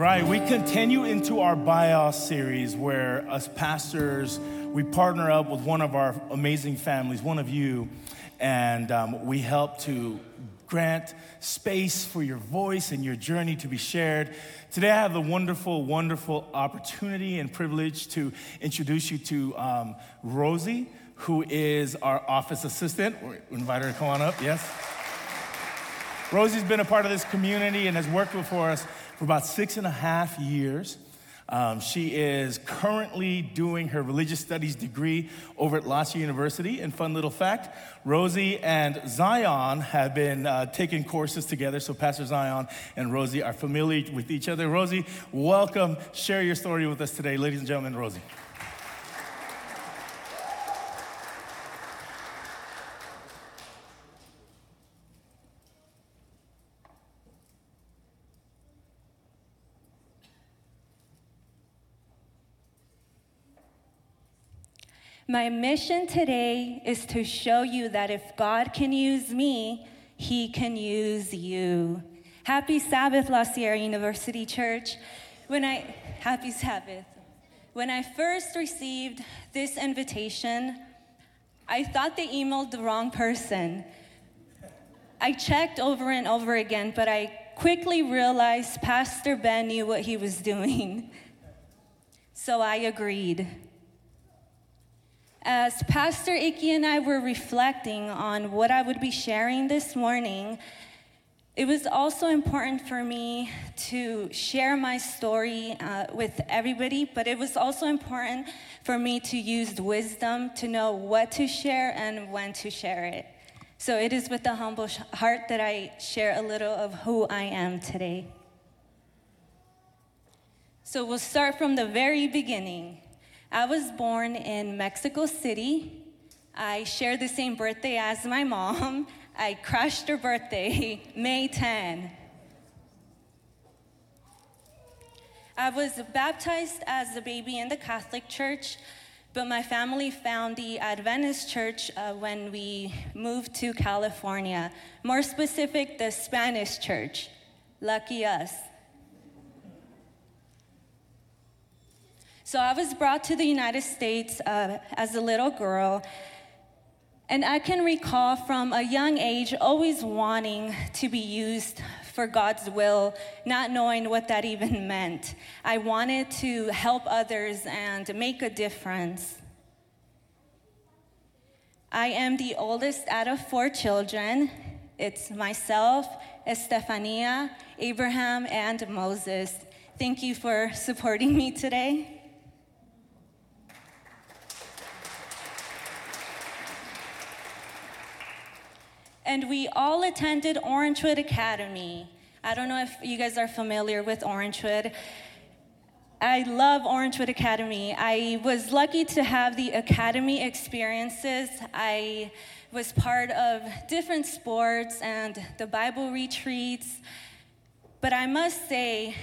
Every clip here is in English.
right, we continue into our Bios series where us pastors, we partner up with one of our amazing families, one of you, and um, we help to grant space for your voice and your journey to be shared. Today, I have the wonderful, wonderful opportunity and privilege to introduce you to um, Rosie, who is our office assistant. We invite her to come on up, yes? Rosie's been a part of this community and has worked with us for about six and a half years. Um, she is currently doing her religious studies degree over at La Sierra University. And fun little fact Rosie and Zion have been uh, taking courses together. So, Pastor Zion and Rosie are familiar with each other. Rosie, welcome. Share your story with us today. Ladies and gentlemen, Rosie. My mission today is to show you that if God can use me, He can use you. Happy Sabbath, La Sierra University Church. When I, happy Sabbath. When I first received this invitation, I thought they emailed the wrong person. I checked over and over again, but I quickly realized Pastor Ben knew what he was doing. So I agreed. As Pastor Iki and I were reflecting on what I would be sharing this morning, it was also important for me to share my story uh, with everybody, but it was also important for me to use wisdom to know what to share and when to share it. So it is with a humble heart that I share a little of who I am today. So we'll start from the very beginning. I was born in Mexico City. I share the same birthday as my mom. I crashed her birthday, May 10. I was baptized as a baby in the Catholic Church, but my family found the Adventist Church uh, when we moved to California. More specific, the Spanish Church. Lucky us. So I was brought to the United States uh, as a little girl. And I can recall from a young age always wanting to be used for God's will, not knowing what that even meant. I wanted to help others and make a difference. I am the oldest out of four children. It's myself, Estefania, Abraham, and Moses. Thank you for supporting me today. And we all attended Orangewood Academy. I don't know if you guys are familiar with Orangewood. I love Orangewood Academy. I was lucky to have the academy experiences. I was part of different sports and the Bible retreats. But I must say,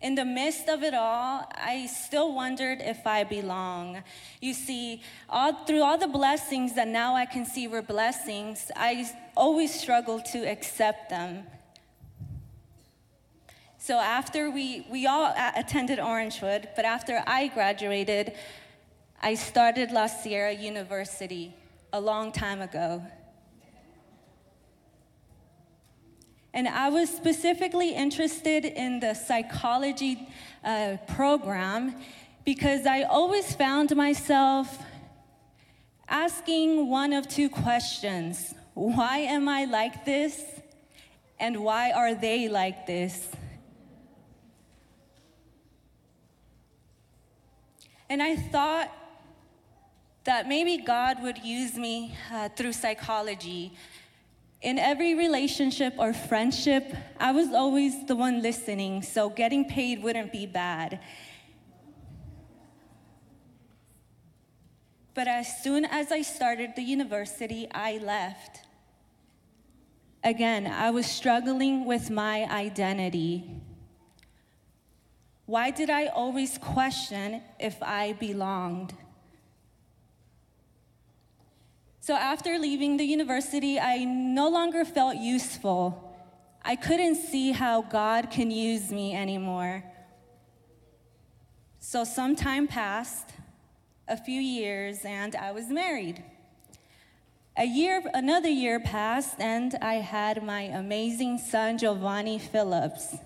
in the midst of it all, I still wondered if I belong. You see, all, through all the blessings that now I can see were blessings, I always struggled to accept them. So after we, we all attended Orangewood, but after I graduated, I started La Sierra University a long time ago. And I was specifically interested in the psychology uh, program because I always found myself asking one of two questions Why am I like this? And why are they like this? And I thought that maybe God would use me uh, through psychology in every relationship or friendship, I was always the one listening, so getting paid wouldn't be bad. But as soon as I started the university, I left. Again, I was struggling with my identity. Why did I always question if I belonged? So after leaving the university, I no longer felt useful. I couldn't see how God can use me anymore. So some time passed, a few years, and I was married. A year, another year passed, and I had my amazing son, Giovanni Phillips.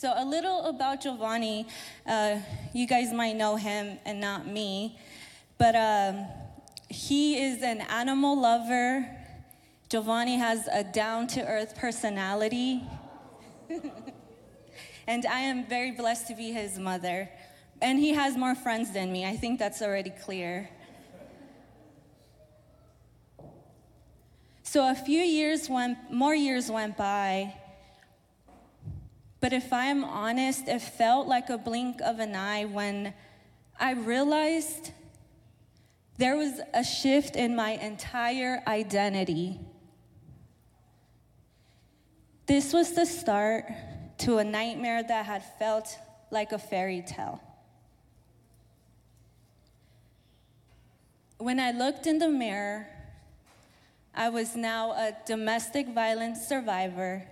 So, a little about Giovanni. Uh, you guys might know him and not me, but um, he is an animal lover. Giovanni has a down to earth personality. and I am very blessed to be his mother. And he has more friends than me. I think that's already clear. So a few years went, more years went by. But if I'm honest, it felt like a blink of an eye when I realized there was a shift in my entire identity. This was the start to a nightmare that had felt like a fairy tale. When I looked in the mirror, I was now a domestic violence survivor,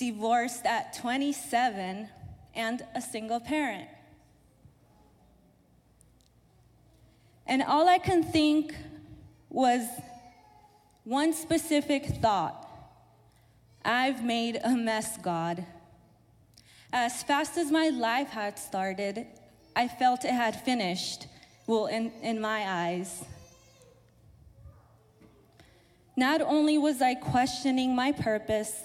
divorced at 27, and a single parent. And all I can think was one specific thought I've made a mess, God. As fast as my life had started, I felt it had finished, well, in, in my eyes. Not only was I questioning my purpose,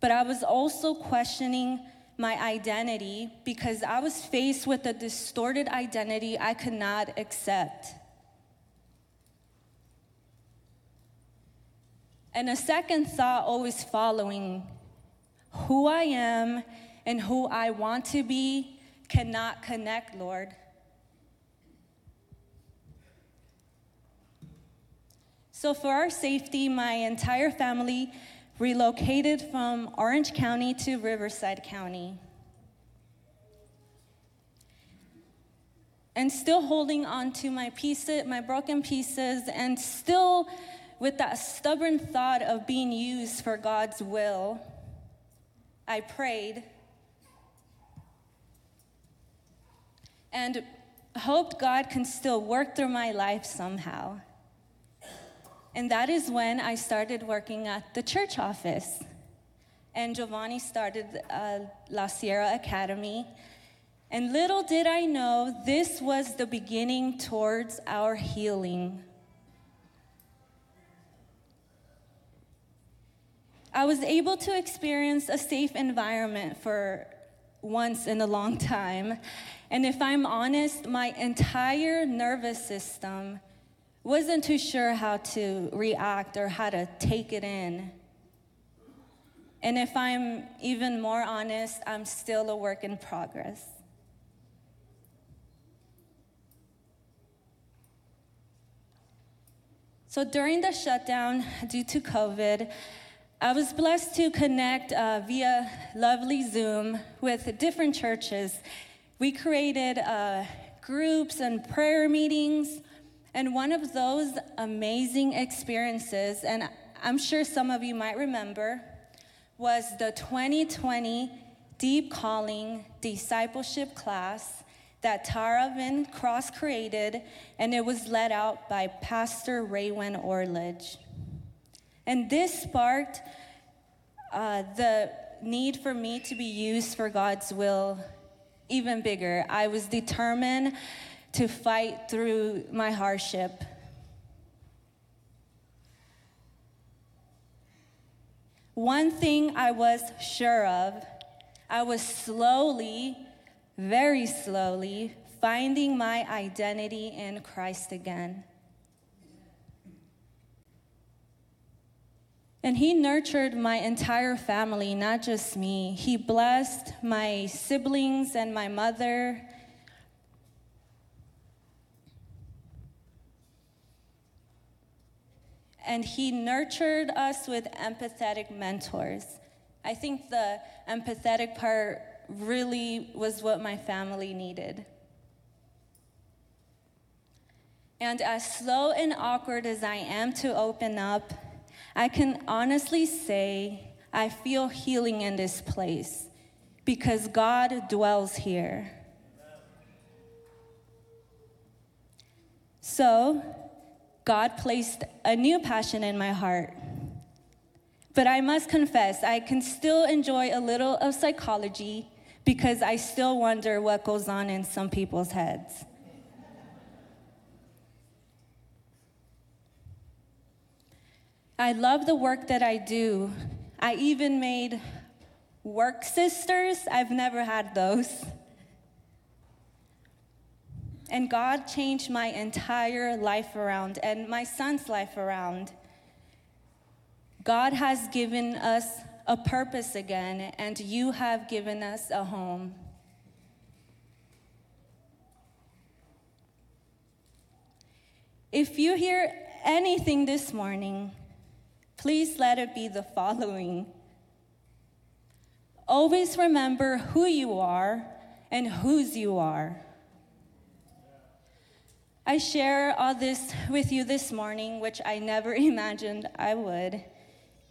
but I was also questioning my identity because I was faced with a distorted identity I could not accept. And a second thought always following who I am and who I want to be cannot connect, Lord. So, for our safety, my entire family relocated from Orange County to Riverside County. And still holding on to my pieces, my broken pieces, and still with that stubborn thought of being used for God's will, I prayed and hoped God can still work through my life somehow. And that is when I started working at the church office. And Giovanni started uh, La Sierra Academy. And little did I know, this was the beginning towards our healing. I was able to experience a safe environment for once in a long time. And if I'm honest, my entire nervous system wasn't too sure how to react or how to take it in. And if I'm even more honest, I'm still a work in progress. So during the shutdown due to COVID, I was blessed to connect uh, via lovely Zoom with different churches. We created uh, groups and prayer meetings and one of those amazing experiences, and I'm sure some of you might remember, was the 2020 Deep Calling Discipleship class that Tara Van Cross created, and it was led out by Pastor Raywin Orledge. And this sparked uh, the need for me to be used for God's will even bigger. I was determined to fight through my hardship. One thing I was sure of, I was slowly, very slowly, finding my identity in Christ again. And he nurtured my entire family, not just me. He blessed my siblings and my mother and he nurtured us with empathetic mentors. I think the empathetic part really was what my family needed. And as slow and awkward as I am to open up, I can honestly say I feel healing in this place because God dwells here. So, God placed a new passion in my heart. But I must confess, I can still enjoy a little of psychology because I still wonder what goes on in some people's heads. I love the work that I do. I even made work sisters. I've never had those. And God changed my entire life around and my son's life around. God has given us a purpose again, and you have given us a home. If you hear anything this morning, please let it be the following. Always remember who you are and whose you are. I share all this with you this morning, which I never imagined I would,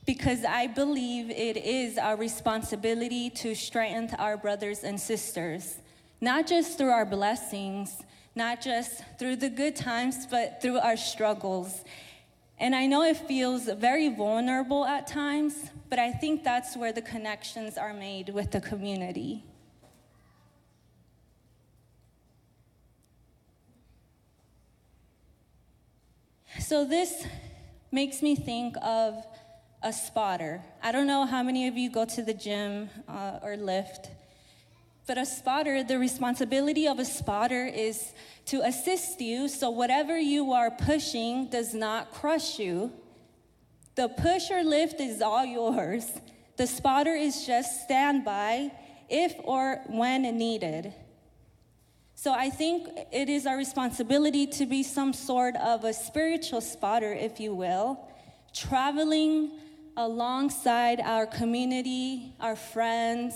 because I believe it is our responsibility to strengthen our brothers and sisters, not just through our blessings, not just through the good times, but through our struggles. And I know it feels very vulnerable at times, but I think that's where the connections are made with the community. So this makes me think of a spotter. I don't know how many of you go to the gym uh, or lift, but a spotter, the responsibility of a spotter is to assist you so whatever you are pushing does not crush you. The push or lift is all yours. The spotter is just standby if or when needed. So I think it is our responsibility to be some sort of a spiritual spotter, if you will, traveling alongside our community, our friends,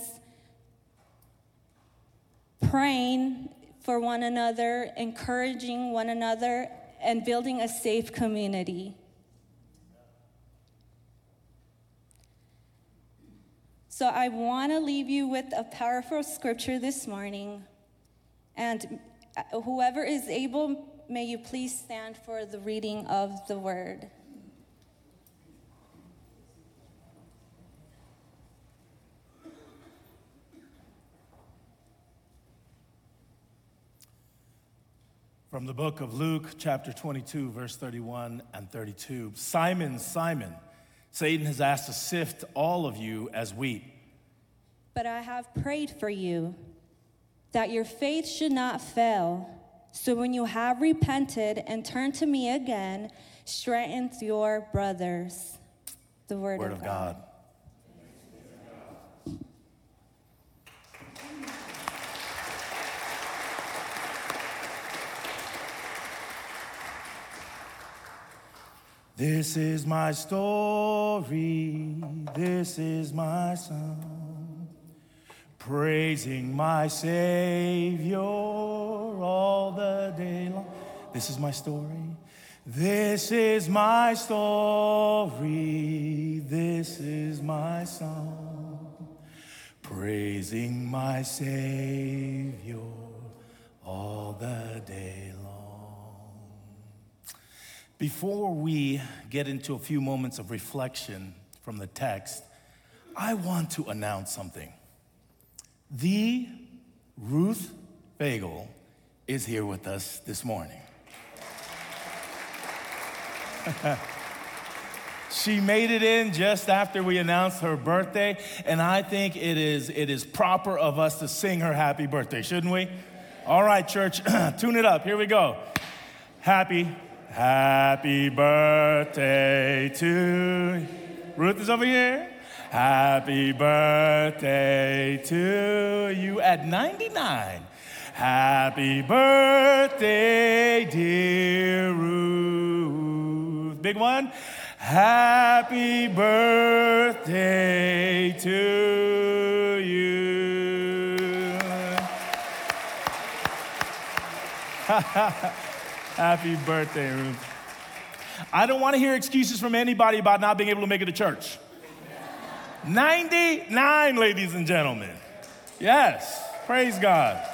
praying for one another, encouraging one another, and building a safe community. So I want to leave you with a powerful scripture this morning and uh, whoever is able, may you please stand for the reading of the word. From the book of Luke, chapter 22, verse 31 and 32. Simon, Simon, Satan has asked to sift all of you as wheat. But I have prayed for you that your faith should not fail. So when you have repented and turned to me again, strengthen your brothers. The word, word of, of God. God. This is my story, this is my song praising my Savior all the day long. This is my story. This is my story. This is my song. Praising my Savior all the day long. Before we get into a few moments of reflection from the text, I want to announce something. The Ruth Bagel is here with us this morning. she made it in just after we announced her birthday, and I think it is, it is proper of us to sing her happy birthday, shouldn't we? All right, church, tune it up. Here we go. Happy, happy birthday to Ruth is over here. Happy birthday to you at 99. Happy birthday, dear Ruth. Big one. Happy birthday to you. Happy birthday, Ruth. I don't want to hear excuses from anybody about not being able to make it to church. 99, ladies and gentlemen. Yes, praise God.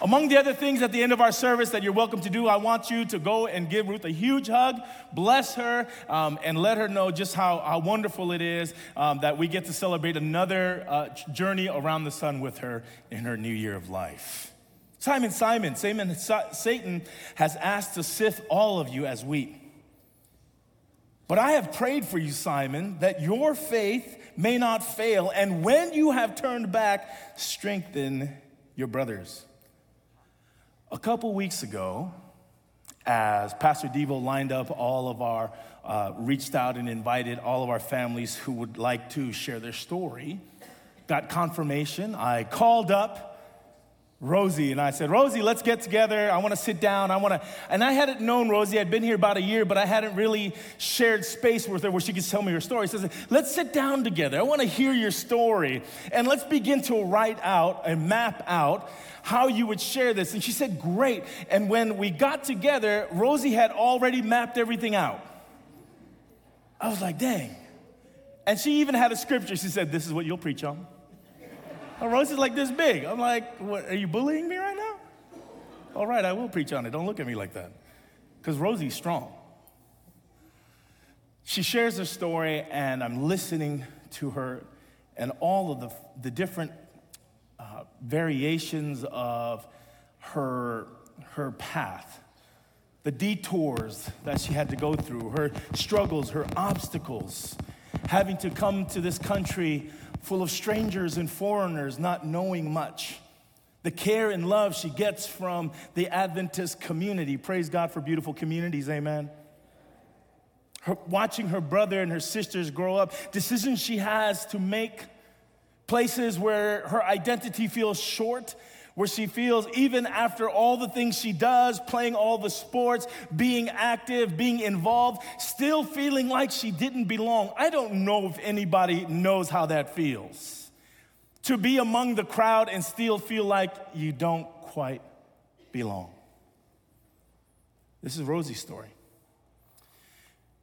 Among the other things at the end of our service that you're welcome to do, I want you to go and give Ruth a huge hug, bless her, um, and let her know just how, how wonderful it is um, that we get to celebrate another uh, journey around the sun with her in her new year of life. Simon, Simon, Simon, Satan has asked to sift all of you as wheat. But I have prayed for you, Simon, that your faith may not fail, and when you have turned back, strengthen your brothers. A couple weeks ago, as Pastor Devo lined up all of our, uh, reached out and invited all of our families who would like to share their story, got confirmation. I called up Rosie and I said, Rosie, let's get together. I want to sit down. I want to, and I hadn't known Rosie. I'd been here about a year, but I hadn't really shared space with her where she could tell me her story. She says, let's sit down together. I want to hear your story. And let's begin to write out and map out how you would share this. And she said, great. And when we got together, Rosie had already mapped everything out. I was like, dang. And she even had a scripture. She said, this is what you'll preach on. A roast is like this big. I'm like, what, are you bullying me right now? All right, I will preach on it. Don't look at me like that. Because Rosie's strong. She shares her story, and I'm listening to her and all of the, the different uh, variations of her, her path, the detours that she had to go through, her struggles, her obstacles, having to come to this country full of strangers and foreigners, not knowing much. The care and love she gets from the Adventist community. Praise God for beautiful communities, amen. Her, watching her brother and her sisters grow up, decisions she has to make, places where her identity feels short where she feels, even after all the things she does, playing all the sports, being active, being involved, still feeling like she didn't belong. I don't know if anybody knows how that feels. To be among the crowd and still feel like you don't quite belong. This is Rosie's story.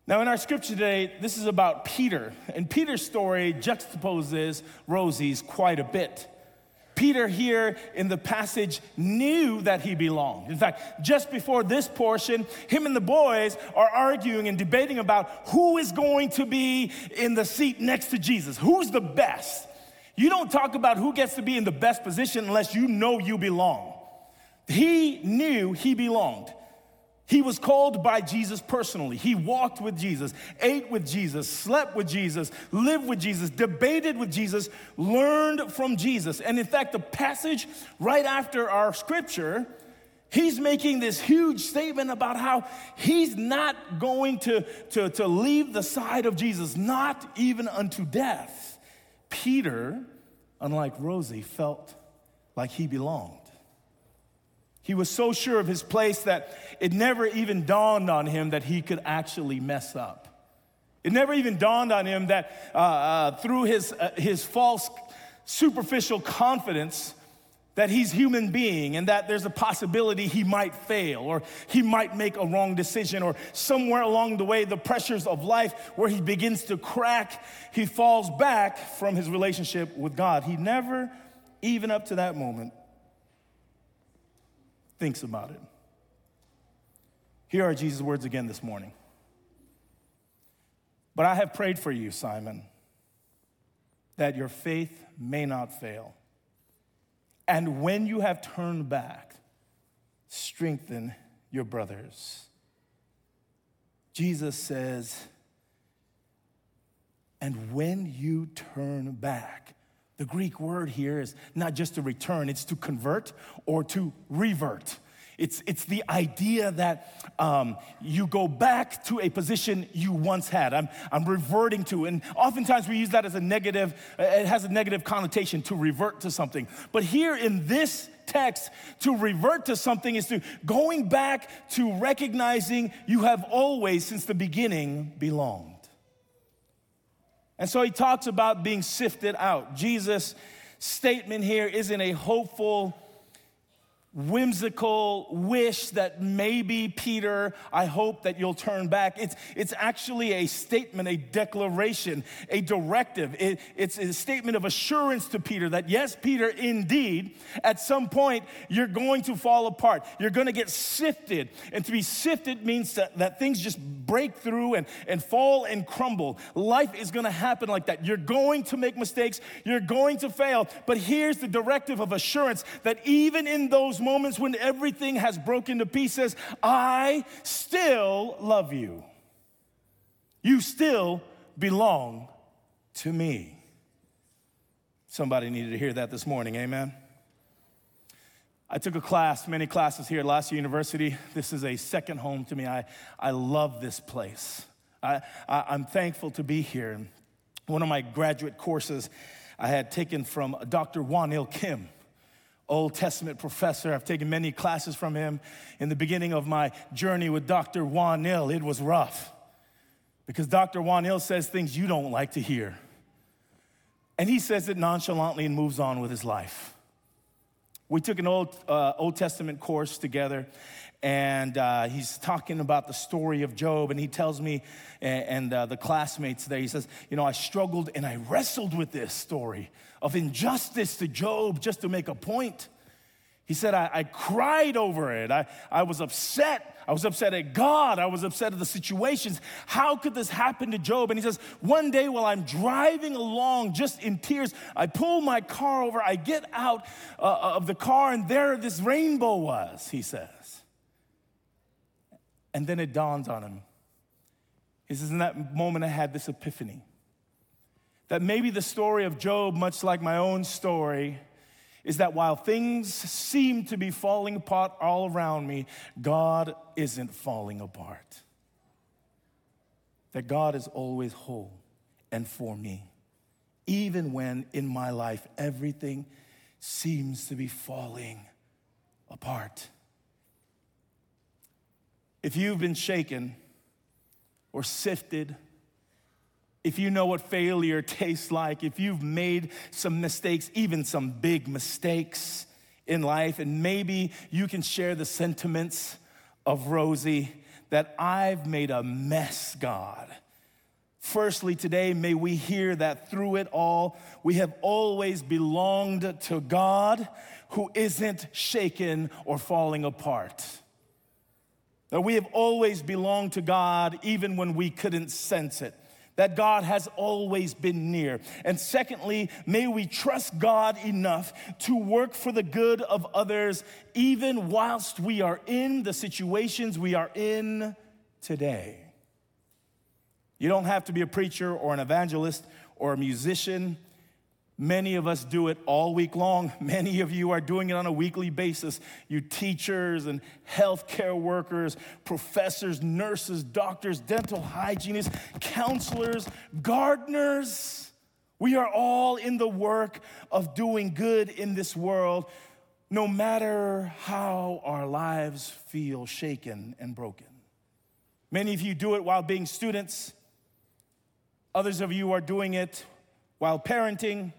Now, in our scripture today, this is about Peter, and Peter's story juxtaposes Rosie's quite a bit. Peter, here in the passage, knew that he belonged. In fact, just before this portion, him and the boys are arguing and debating about who is going to be in the seat next to Jesus. Who's the best? You don't talk about who gets to be in the best position unless you know you belong. He knew he belonged. He was called by Jesus personally. He walked with Jesus, ate with Jesus, slept with Jesus, lived with Jesus, debated with Jesus, learned from Jesus. And in fact, the passage right after our scripture, he's making this huge statement about how he's not going to, to, to leave the side of Jesus, not even unto death. Peter, unlike Rosie, felt like he belonged. He was so sure of his place that it never even dawned on him that he could actually mess up. It never even dawned on him that uh, uh, through his, uh, his false, superficial confidence, that he's human being and that there's a possibility he might fail or he might make a wrong decision or somewhere along the way the pressures of life where he begins to crack he falls back from his relationship with god he never even up to that moment thinks about it. Here are Jesus' words again this morning. But I have prayed for you, Simon, that your faith may not fail. And when you have turned back, strengthen your brothers. Jesus says, and when you turn back, the Greek word here is not just to return, it's to convert or to revert. It's, it's the idea that um, you go back to a position you once had. I'm, I'm reverting to, and oftentimes we use that as a negative, uh, it has a negative connotation to revert to something. But here in this text, to revert to something is to going back to recognizing you have always, since the beginning, belonged. And so he talks about being sifted out. Jesus' statement here isn't a hopeful, whimsical wish that maybe, Peter, I hope that you'll turn back. It's, it's actually a statement, a declaration, a directive. It, it's a statement of assurance to Peter that, yes, Peter, indeed, at some point, you're going to fall apart. You're going to get sifted. And to be sifted means that, that things just break through and, and fall and crumble. Life is going to happen like that. You're going to make mistakes. You're going to fail. But here's the directive of assurance that even in those moments when everything has broken to pieces, I still love you. You still belong to me. Somebody needed to hear that this morning, amen? I took a class, many classes here at La Sierra University. This is a second home to me. I, I love this place. I, I, am thankful to be here. One of my graduate courses I had taken from Dr. Wonil Kim. Old Testament professor. I've taken many classes from him. In the beginning of my journey with Dr. Juan Wonil, it was rough because Dr. Juan Wonil says things you don't like to hear. And he says it nonchalantly and moves on with his life. We took an Old, uh, Old Testament course together, and uh, he's talking about the story of Job. And he tells me, and, and uh, the classmates there, he says, You know, I struggled and I wrestled with this story of injustice to Job just to make a point. He said, I, I, cried over it. I, I was upset. I was upset at God. I was upset at the situations. How could this happen to Job? And he says, One day while I'm driving along just in tears, I pull my car over. I get out uh, of the car, and there this rainbow was, he says. And then it dawns on him. He says, In that moment, I had this epiphany that maybe the story of Job, much like my own story, is that while things seem to be falling apart all around me, God isn't falling apart. That God is always whole and for me, even when in my life everything seems to be falling apart. If you've been shaken or sifted if you know what failure tastes like, if you've made some mistakes, even some big mistakes in life, and maybe you can share the sentiments of Rosie that I've made a mess, God. Firstly, today, may we hear that through it all, we have always belonged to God who isn't shaken or falling apart. That we have always belonged to God even when we couldn't sense it that God has always been near. And secondly, may we trust God enough to work for the good of others, even whilst we are in the situations we are in today. You don't have to be a preacher or an evangelist or a musician Many of us do it all week long. Many of you are doing it on a weekly basis. You teachers and healthcare workers, professors, nurses, doctors, dental hygienists, counselors, gardeners. We are all in the work of doing good in this world, no matter how our lives feel shaken and broken. Many of you do it while being students, others of you are doing it while parenting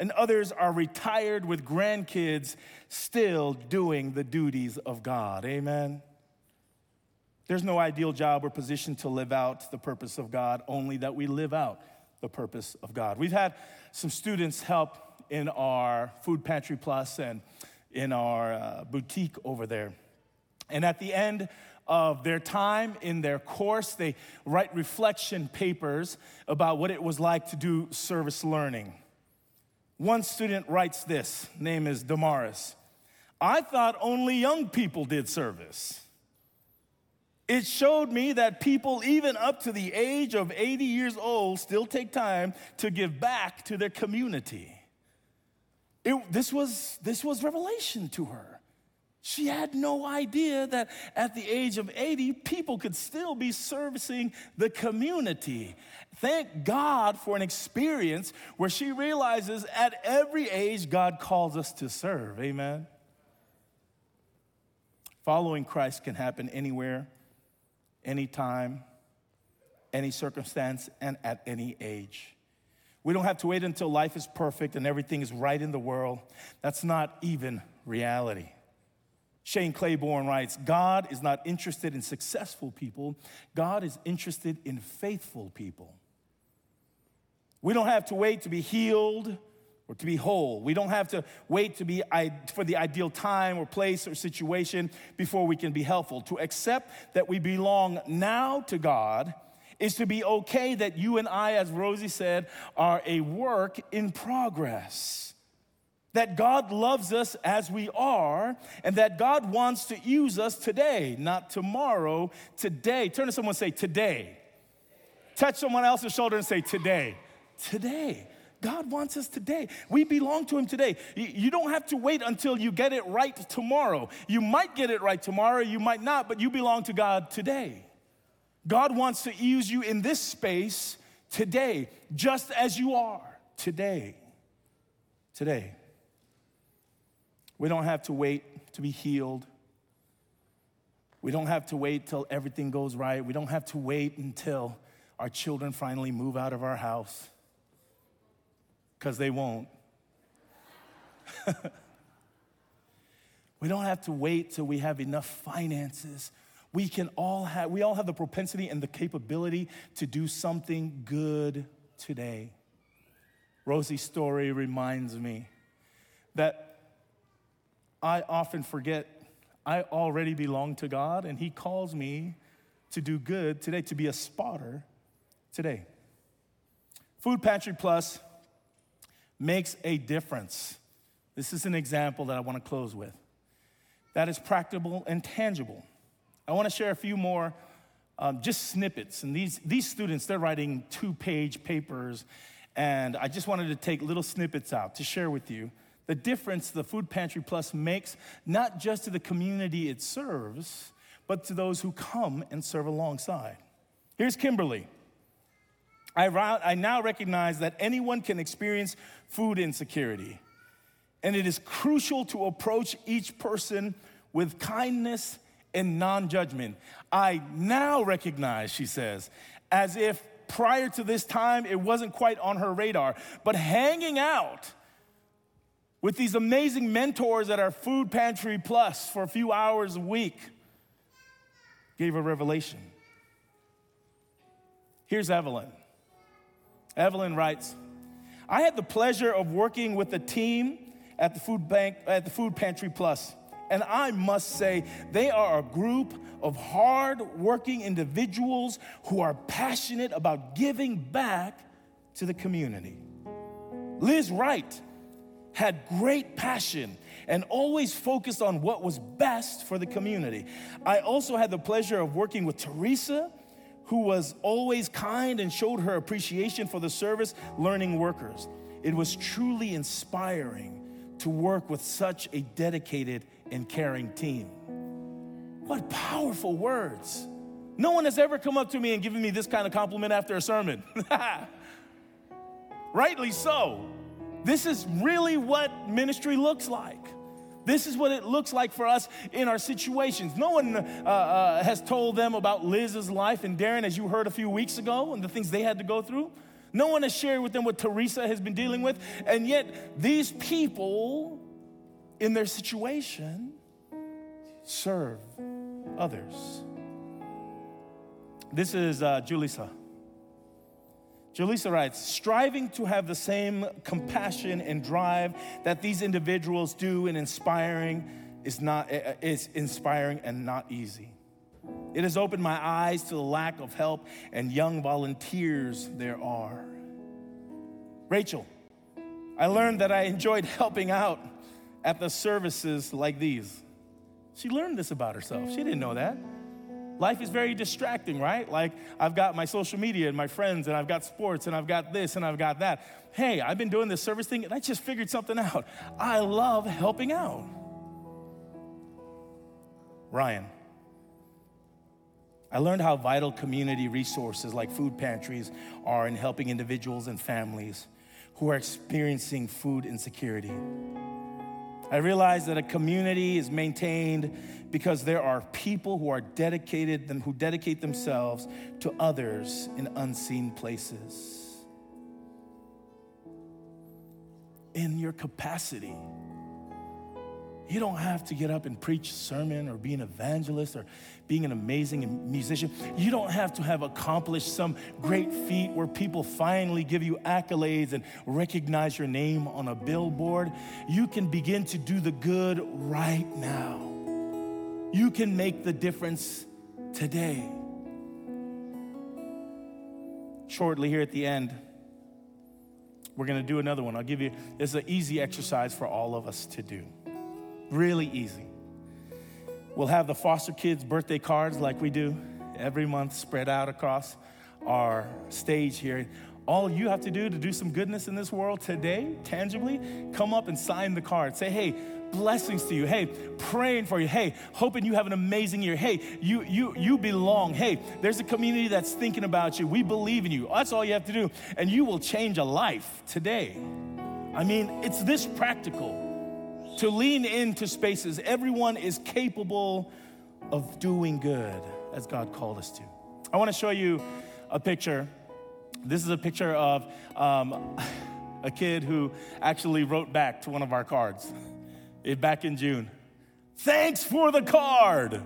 and others are retired with grandkids still doing the duties of God. Amen. There's no ideal job or position to live out the purpose of God, only that we live out the purpose of God. We've had some students help in our Food Pantry Plus and in our uh, boutique over there. And at the end of their time in their course, they write reflection papers about what it was like to do service learning. One student writes this, name is Damaris. I thought only young people did service. It showed me that people, even up to the age of 80 years old, still take time to give back to their community. It, this, was, this was revelation to her. She had no idea that at the age of 80, people could still be servicing the community. Thank God for an experience where she realizes at every age, God calls us to serve. Amen. Following Christ can happen anywhere, anytime, any circumstance, and at any age. We don't have to wait until life is perfect and everything is right in the world. That's not even reality. Shane Claiborne writes God is not interested in successful people, God is interested in faithful people. We don't have to wait to be healed or to be whole. We don't have to wait to be for the ideal time or place or situation before we can be helpful. To accept that we belong now to God is to be okay that you and I, as Rosie said, are a work in progress. That God loves us as we are, and that God wants to use us today, not tomorrow, today. Turn to someone and say, Today. Touch someone else's shoulder and say, Today. Today. God wants us today. We belong to Him today. You don't have to wait until you get it right tomorrow. You might get it right tomorrow, you might not, but you belong to God today. God wants to use you in this space today, just as you are today. Today. We don't have to wait to be healed. We don't have to wait till everything goes right. We don't have to wait until our children finally move out of our house, because they won't. we don't have to wait till we have enough finances we can all have, we all have the propensity and the capability to do something good today. Rosie's story reminds me that I often forget I already belong to God and He calls me to do good today, to be a spotter today. Food Pantry Plus makes a difference. This is an example that I want to close with that is practical and tangible. I want to share a few more um, just snippets. And these, these students, they're writing two page papers. And I just wanted to take little snippets out to share with you the difference the Food Pantry Plus makes, not just to the community it serves, but to those who come and serve alongside. Here's Kimberly. I, now recognize that anyone can experience food insecurity, and it is crucial to approach each person with kindness and non judgment. I now recognize, she says, as if prior to this time it wasn't quite on her radar, but hanging out with these amazing mentors at our Food Pantry Plus for a few hours a week gave a revelation. Here's Evelyn. Evelyn writes, I had the pleasure of working with a team at the Food Bank at the Food Pantry And I must say, they are a group of hard-working individuals who are passionate about giving back to the community. Liz Wright had great passion and always focused on what was best for the community. I also had the pleasure of working with Teresa, who was always kind and showed her appreciation for the service learning workers. It was truly inspiring to work with such a dedicated and caring team. What powerful words. No one has ever come up to me and given me this kind of compliment after a sermon. Rightly so. This is really what ministry looks like. This is what it looks like for us in our situations. No one uh, uh, has told them about Liz's life and Darren, as you heard a few weeks ago, and the things they had to go through. No one has shared with them what Teresa has been dealing with. And yet, these people in their situation serve others. This is uh, Julissa. Julissa writes, striving to have the same compassion and drive that these individuals do in inspiring is not is inspiring and not easy. It has opened my eyes to the lack of help and young volunteers there are. Rachel, I learned that I enjoyed helping out at the services like these. She learned this about herself. She didn't know that. Life is very distracting, right? Like, I've got my social media and my friends, and I've got sports, and I've got this, and I've got that. Hey, I've been doing this service thing, and I just figured something out. I love helping out. Ryan, I learned how vital community resources like food pantries are in helping individuals and families who are experiencing food insecurity. I realize that a community is maintained because there are people who are dedicated who dedicate themselves to others in unseen places. In your capacity, You don't have to get up and preach a sermon or be an evangelist or being an amazing musician. You don't have to have accomplished some great feat where people finally give you accolades and recognize your name on a billboard. You can begin to do the good right now. You can make the difference today. Shortly, here at the end, we're gonna do another one. I'll give you, this is an easy exercise for all of us to do. Really easy. We'll have the foster kids' birthday cards like we do every month spread out across our stage here. All you have to do to do some goodness in this world today, tangibly, come up and sign the card. Say, hey, blessings to you. Hey, praying for you. Hey, hoping you have an amazing year. Hey, you you you belong. Hey, there's a community that's thinking about you. We believe in you. That's all you have to do, and you will change a life today. I mean, it's this practical to lean into spaces. Everyone is capable of doing good as God called us to. I want to show you a picture. This is a picture of um, a kid who actually wrote back to one of our cards it, back in June. Thanks for the card.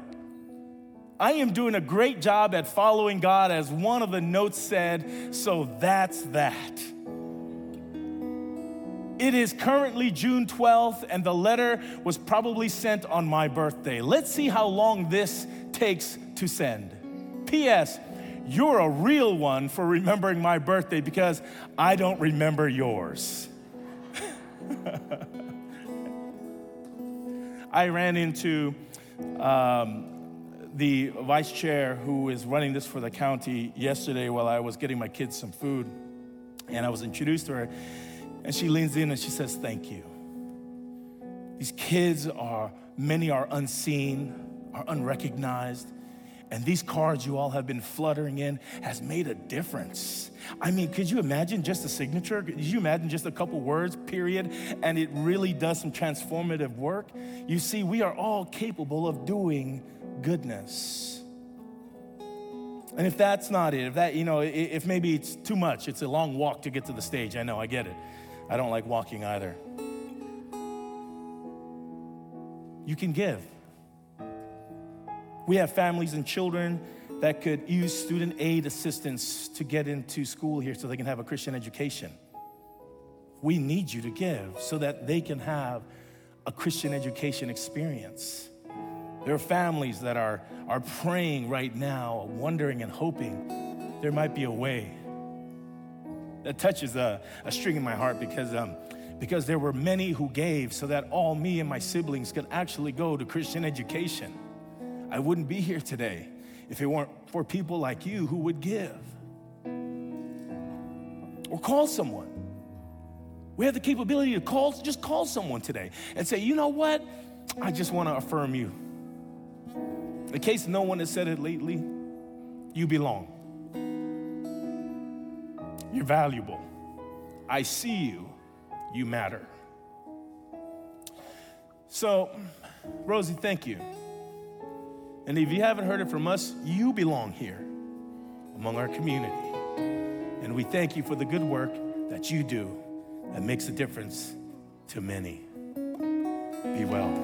I am doing a great job at following God, as one of the notes said, so that's that. It is currently June 12th, and the letter was probably sent on my birthday. Let's see how long this takes to send. P.S. You're a real one for remembering my birthday because I don't remember yours. I ran into um, the vice chair who is running this for the county yesterday while I was getting my kids some food, and I was introduced to her. And she leans in and she says, Thank you. These kids are, many are unseen, are unrecognized. And these cards you all have been fluttering in has made a difference. I mean, could you imagine just a signature? Could you imagine just a couple words, period? And it really does some transformative work. You see, we are all capable of doing goodness. And if that's not it, if that, you know, if maybe it's too much, it's a long walk to get to the stage, I know, I get it. I don't like walking either. You can give. We have families and children that could use student aid assistance to get into school here so they can have a Christian education. We need you to give so that they can have a Christian education experience. There are families that are, are praying right now, wondering and hoping there might be a way that touches a, a string in my heart because, um, because there were many who gave so that all me and my siblings could actually go to Christian education. I wouldn't be here today if it weren't for people like you who would give. Or call someone. We have the capability to call, just call someone today and say, you know what? I just want to affirm you. In case no one has said it lately, you belong. You're valuable. I see you. You matter. So, Rosie, thank you. And if you haven't heard it from us, you belong here among our community. And we thank you for the good work that you do that makes a difference to many. Be well.